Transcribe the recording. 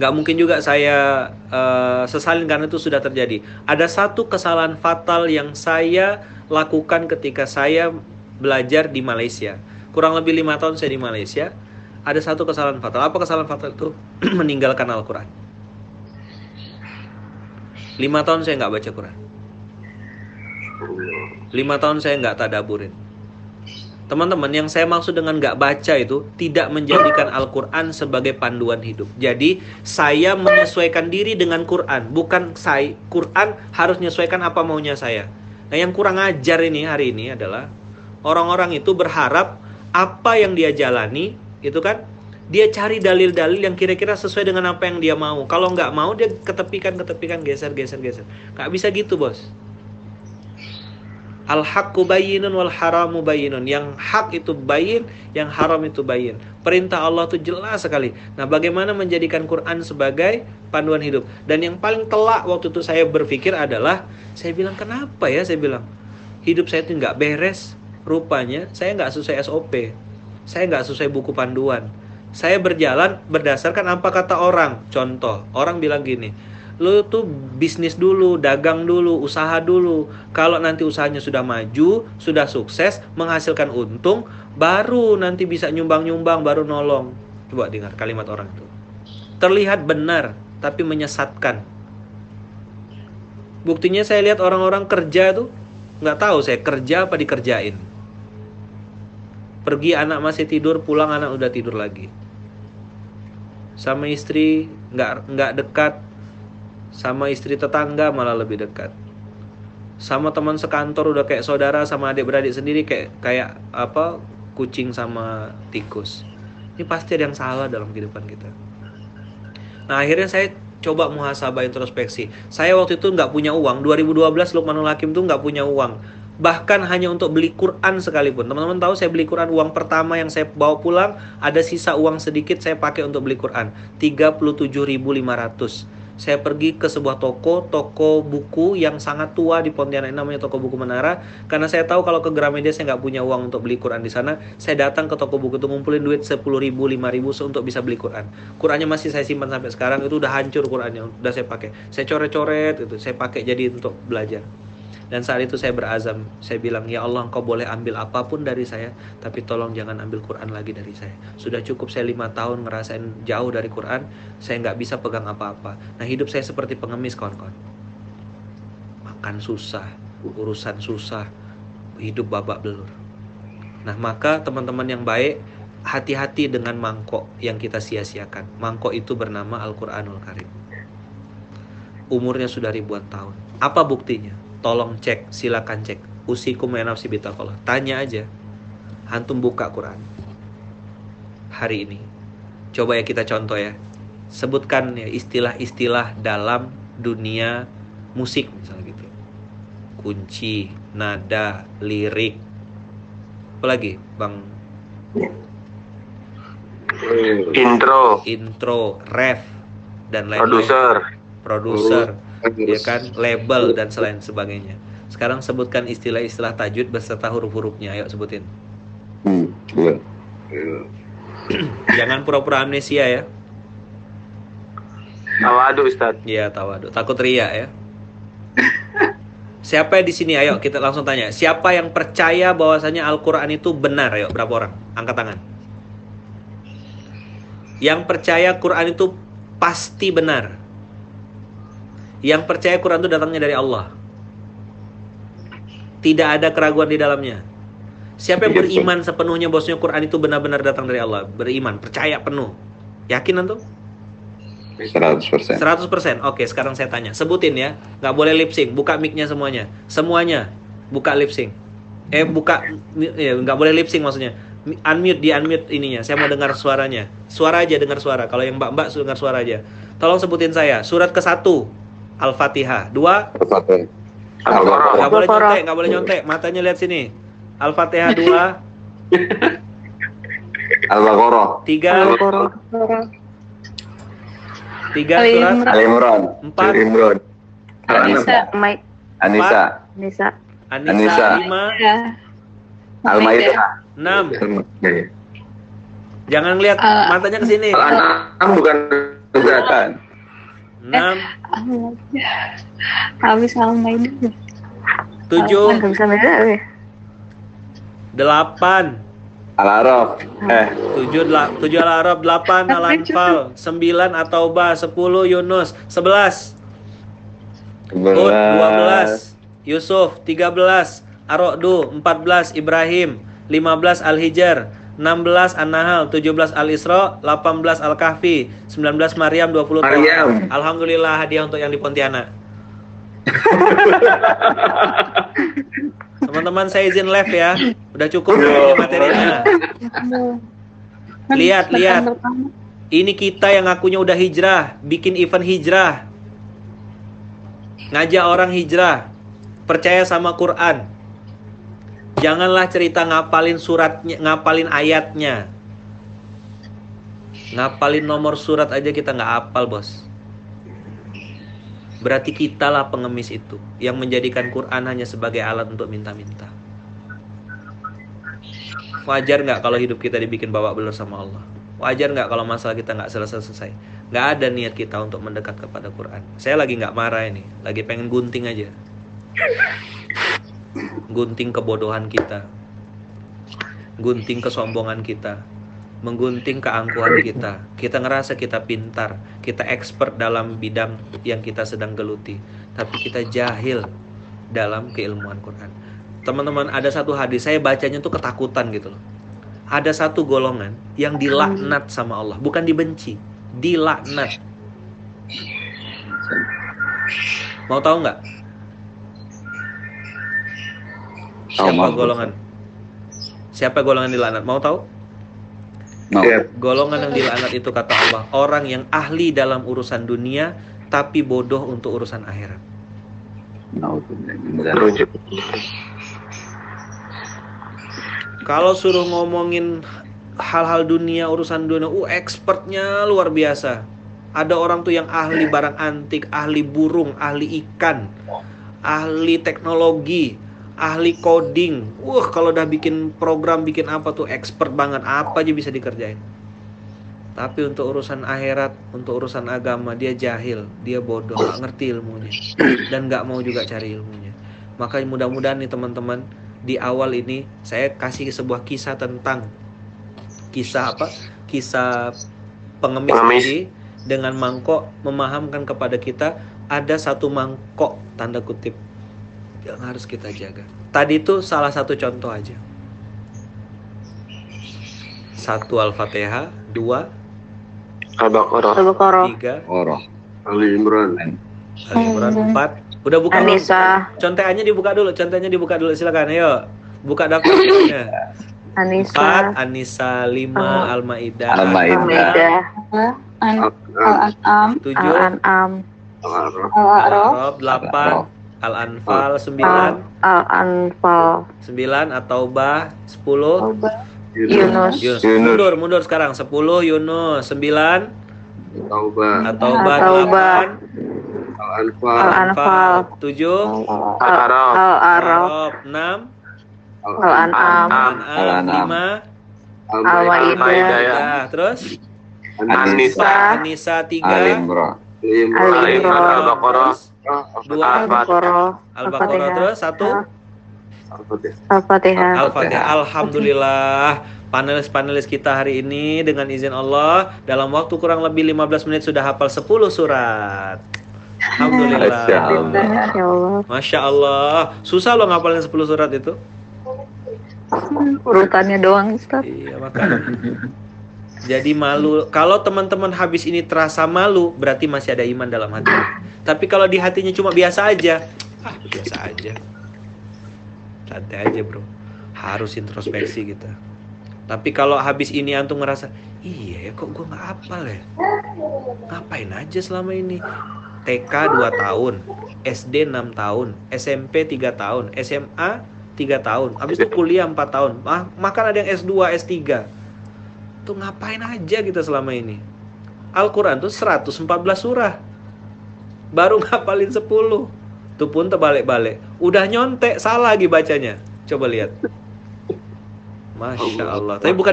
Nggak mungkin juga saya uh, sesalin karena itu sudah terjadi. Ada satu kesalahan fatal yang saya lakukan ketika saya belajar di Malaysia. Kurang lebih lima tahun saya di Malaysia. Ada satu kesalahan fatal. Apa kesalahan fatal itu? Meninggalkan Al-Quran. Lima tahun saya nggak baca Quran. Lima tahun saya nggak tadaburin Teman-teman, yang saya maksud dengan nggak baca itu tidak menjadikan Al-Quran sebagai panduan hidup. Jadi, saya menyesuaikan diri dengan Quran, bukan saya. Quran harus menyesuaikan apa maunya saya. Nah, yang kurang ajar ini hari ini adalah orang-orang itu berharap apa yang dia jalani itu kan dia cari dalil-dalil yang kira-kira sesuai dengan apa yang dia mau. Kalau nggak mau dia ketepikan, ketepikan, geser, geser, geser. Nggak bisa gitu bos. Al haqqu bayyinun wal haramu bayyinun. Yang hak itu bayin, yang haram itu bayin. Perintah Allah itu jelas sekali. Nah, bagaimana menjadikan Quran sebagai panduan hidup? Dan yang paling telak waktu itu saya berpikir adalah saya bilang kenapa ya saya bilang hidup saya itu nggak beres. Rupanya saya nggak sesuai SOP. Saya nggak sesuai buku panduan. Saya berjalan berdasarkan apa kata orang. Contoh, orang bilang gini, lu tuh bisnis dulu, dagang dulu, usaha dulu. Kalau nanti usahanya sudah maju, sudah sukses, menghasilkan untung, baru nanti bisa nyumbang-nyumbang, baru nolong. Coba dengar kalimat orang itu. Terlihat benar, tapi menyesatkan. Buktinya saya lihat orang-orang kerja tuh, nggak tahu saya kerja apa dikerjain. Pergi anak masih tidur, pulang anak udah tidur lagi. Sama istri nggak nggak dekat, sama istri tetangga malah lebih dekat. Sama teman sekantor udah kayak saudara sama adik beradik sendiri kayak kayak apa kucing sama tikus. Ini pasti ada yang salah dalam kehidupan kita. Nah akhirnya saya coba muhasabah introspeksi. Saya waktu itu nggak punya uang. 2012 Lukmanul Hakim tuh nggak punya uang. Bahkan hanya untuk beli Quran sekalipun. Teman-teman tahu saya beli Quran uang pertama yang saya bawa pulang ada sisa uang sedikit saya pakai untuk beli Quran. 37.500 saya pergi ke sebuah toko, toko buku yang sangat tua di Pontianak namanya toko buku Menara. Karena saya tahu kalau ke Gramedia saya nggak punya uang untuk beli Quran di sana, saya datang ke toko buku itu ngumpulin duit 10 ribu, 5 ribu untuk bisa beli Quran. Qurannya masih saya simpan sampai sekarang, itu udah hancur Qurannya, udah saya pakai. Saya coret-coret itu, saya pakai jadi untuk belajar. Dan saat itu saya berazam, saya bilang, "Ya Allah, Engkau boleh ambil apa pun dari saya, tapi tolong jangan ambil Quran lagi dari saya. Sudah cukup saya lima tahun ngerasain jauh dari Quran, saya nggak bisa pegang apa-apa. Nah, hidup saya seperti pengemis, kawan-kawan. Makan susah, urusan susah, hidup babak belur. Nah, maka teman-teman yang baik, hati-hati dengan mangkok yang kita sia-siakan. Mangkok itu bernama Al-Quranul Karim. Umurnya sudah ribuan tahun. Apa buktinya? Tolong cek, silakan cek. Usikum ya nafsi bitaqallah. Tanya aja. Antum buka Quran. Hari ini. Coba ya kita contoh ya. Sebutkan ya istilah-istilah dalam dunia musik misalnya gitu. Kunci, nada, lirik. Apalagi, Bang? Intro. Intro, ref dan lain-lain. Produser. Produser ya kan label dan selain sebagainya sekarang sebutkan istilah-istilah tajwid beserta huruf-hurufnya ayo sebutin hmm, iya. jangan pura-pura amnesia ya tawadu Ustaz iya tawadu takut ria ya Siapa di sini? Ayo kita langsung tanya. Siapa yang percaya bahwasanya Al-Qur'an itu benar? Ayo, berapa orang? Angkat tangan. Yang percaya Quran itu pasti benar yang percaya Quran itu datangnya dari Allah. Tidak ada keraguan di dalamnya. Siapa yang iya, beriman sepenuhnya bosnya Quran itu benar-benar datang dari Allah, beriman, percaya penuh. Yakin antum? 100%. 100%. Oke, sekarang saya tanya. Sebutin ya. Nggak boleh lip sync. Buka mic-nya semuanya. Semuanya buka lip sync. Eh, buka ya nggak boleh lip sync maksudnya. Unmute di unmute ininya. Saya mau dengar suaranya. Suara aja dengar suara. Kalau yang Mbak-mbak dengar suara aja. Tolong sebutin saya. Surat ke satu Al-Fatihah. Dua. Al-Fatihah. Gak boleh nyontek, gak boleh nyontek. Matanya lihat sini. Al-Fatihah dua. Al-Baqarah. Tiga. Tiga surat. Al-Imran. Empat. Al-Imran. Anissa. Anissa. Anissa. Anissa. Lima. Al-Maidah. Enam. Jangan lihat matanya ke sini. Al-An'am bukan Keberatan. Enam, Habis Al-Maidah. tujuh, delapan, Al-Araf. Eh, tujuh, tujuh delapan Al-Anfal, sembilan At-Taubah, sepuluh Yunus, sebelas. Hud, dua belas Yusuf, tiga belas Ar-Ra'du, empat belas Ibrahim, lima belas Al-Hijr, 16 An-Nahl, 17 Al-Isra, 18 Al-Kahfi, 19 Maryam, 20 Taha. Maryam. Alhamdulillah hadiah untuk yang di Pontianak. Teman-teman saya izin live ya. Udah cukup ini materinya. Lihat, lihat. Ini kita yang ngakunya udah hijrah, bikin event hijrah. Ngajak orang hijrah. Percaya sama Quran. Janganlah cerita ngapalin suratnya, ngapalin ayatnya. Ngapalin nomor surat aja kita nggak hafal, Bos. Berarti kitalah pengemis itu yang menjadikan Quran hanya sebagai alat untuk minta-minta. Wajar nggak kalau hidup kita dibikin bawa belur sama Allah? Wajar nggak kalau masalah kita nggak selesai-selesai? Nggak ada niat kita untuk mendekat kepada Quran. Saya lagi nggak marah ini, lagi pengen gunting aja. Gunting kebodohan kita, gunting kesombongan kita, menggunting keangkuhan kita. Kita ngerasa kita pintar, kita expert dalam bidang yang kita sedang geluti, tapi kita jahil dalam keilmuan Quran. Teman-teman, ada satu hadis saya bacanya tuh ketakutan gitu loh. Ada satu golongan yang dilaknat sama Allah, bukan dibenci, dilaknat. Mau tahu nggak? Siapa mau. golongan? Siapa golongan dilaknat? Mau tahu? mau. Golongan yang dilaknat itu kata Allah, orang yang ahli dalam urusan dunia tapi bodoh untuk urusan akhirat. Kalau suruh ngomongin hal-hal dunia, urusan dunia, uh expertnya luar biasa. Ada orang tuh yang ahli barang antik, ahli burung, ahli ikan, ahli teknologi, ahli coding. Wah, kalau udah bikin program, bikin apa tuh expert banget, apa aja bisa dikerjain. Tapi untuk urusan akhirat, untuk urusan agama, dia jahil, dia bodoh, nggak ngerti ilmunya, dan nggak mau juga cari ilmunya. Maka mudah-mudahan nih teman-teman, di awal ini saya kasih sebuah kisah tentang kisah apa? Kisah pengemis, Pengemis. dengan mangkok memahamkan kepada kita ada satu mangkok tanda kutip yang harus kita jaga. Tadi itu salah satu contoh aja. Satu Al-Fatihah, dua, Al-Baqarah. Al-Baqarah. tiga, Oroh. Ali Imran. Ali Imran, empat. Udah buka? Anissa. Conteannya dibuka dulu, conteannya dibuka dulu silakan. Ayo. Buka daftarnya. Anissa. Empat, Anissa, lima, Ah. Al-Maidah. Al-Maidah. Al- Al-An'am. Tujuh, Al-An'am. Al-Araf. Al-A'raf. Al-Arab, delapan, Al-Anfal, sembilan, Al-Anfal. sembilan, At-Taubah, sepuluh, Yunus. Yunus. Yunus. Mundur, mundur sekarang. Sepuluh, Yunus, sembilan, Taubah. At-Taubah, At-Taubah. delapan, Al-Anfal. Al-Anfal. tujuh, Al-Araf. Al-Araf. Arab, enam, Al-An'am. An'am, Al-An'am. lima, Al-Maidah. Al-Maidah. ya, terus Anissa. Anissa tiga, Al-Imran. Ali Imran. Al-Baqarah. dua, Al-Baqarah. Al-Baqarah Al-Fatihah. terus satu, Al-Fatihah. Al-Fatihah. Al-Fatihah. Alhamdulillah. Panelis-panelis kita hari ini dengan izin Allah dalam waktu kurang lebih 15 menit sudah hafal 10 surat. Alhamdulillah. Masya Allah. Masya Allah. Masya Allah. Susah loh ngapalin 10 surat itu. Urutannya doang, Ustaz. Iya, makanya. Jadi malu. Kalau teman-teman habis ini terasa malu, berarti masih ada iman dalam hati. Tapi kalau di hatinya cuma biasa aja, ah biasa aja. Santai aja, Bro. Harus introspeksi kita. Tapi kalau habis ini antum ngerasa, iya ya kok gue nggak hafal ya? Ngapain aja selama ini? TK 2 tahun, SD 6 tahun, SMP 3 tahun, SMA 3 tahun, habis itu kuliah 4 tahun. Mah, makan ada yang S2, S3. Tuh ngapain aja kita selama ini? Al-Quran tuh 114 surah. Baru ngapalin 10. Tuh pun terbalik-balik. Udah nyontek, salah lagi bacanya. Coba lihat. Masya Allah. Tapi bukan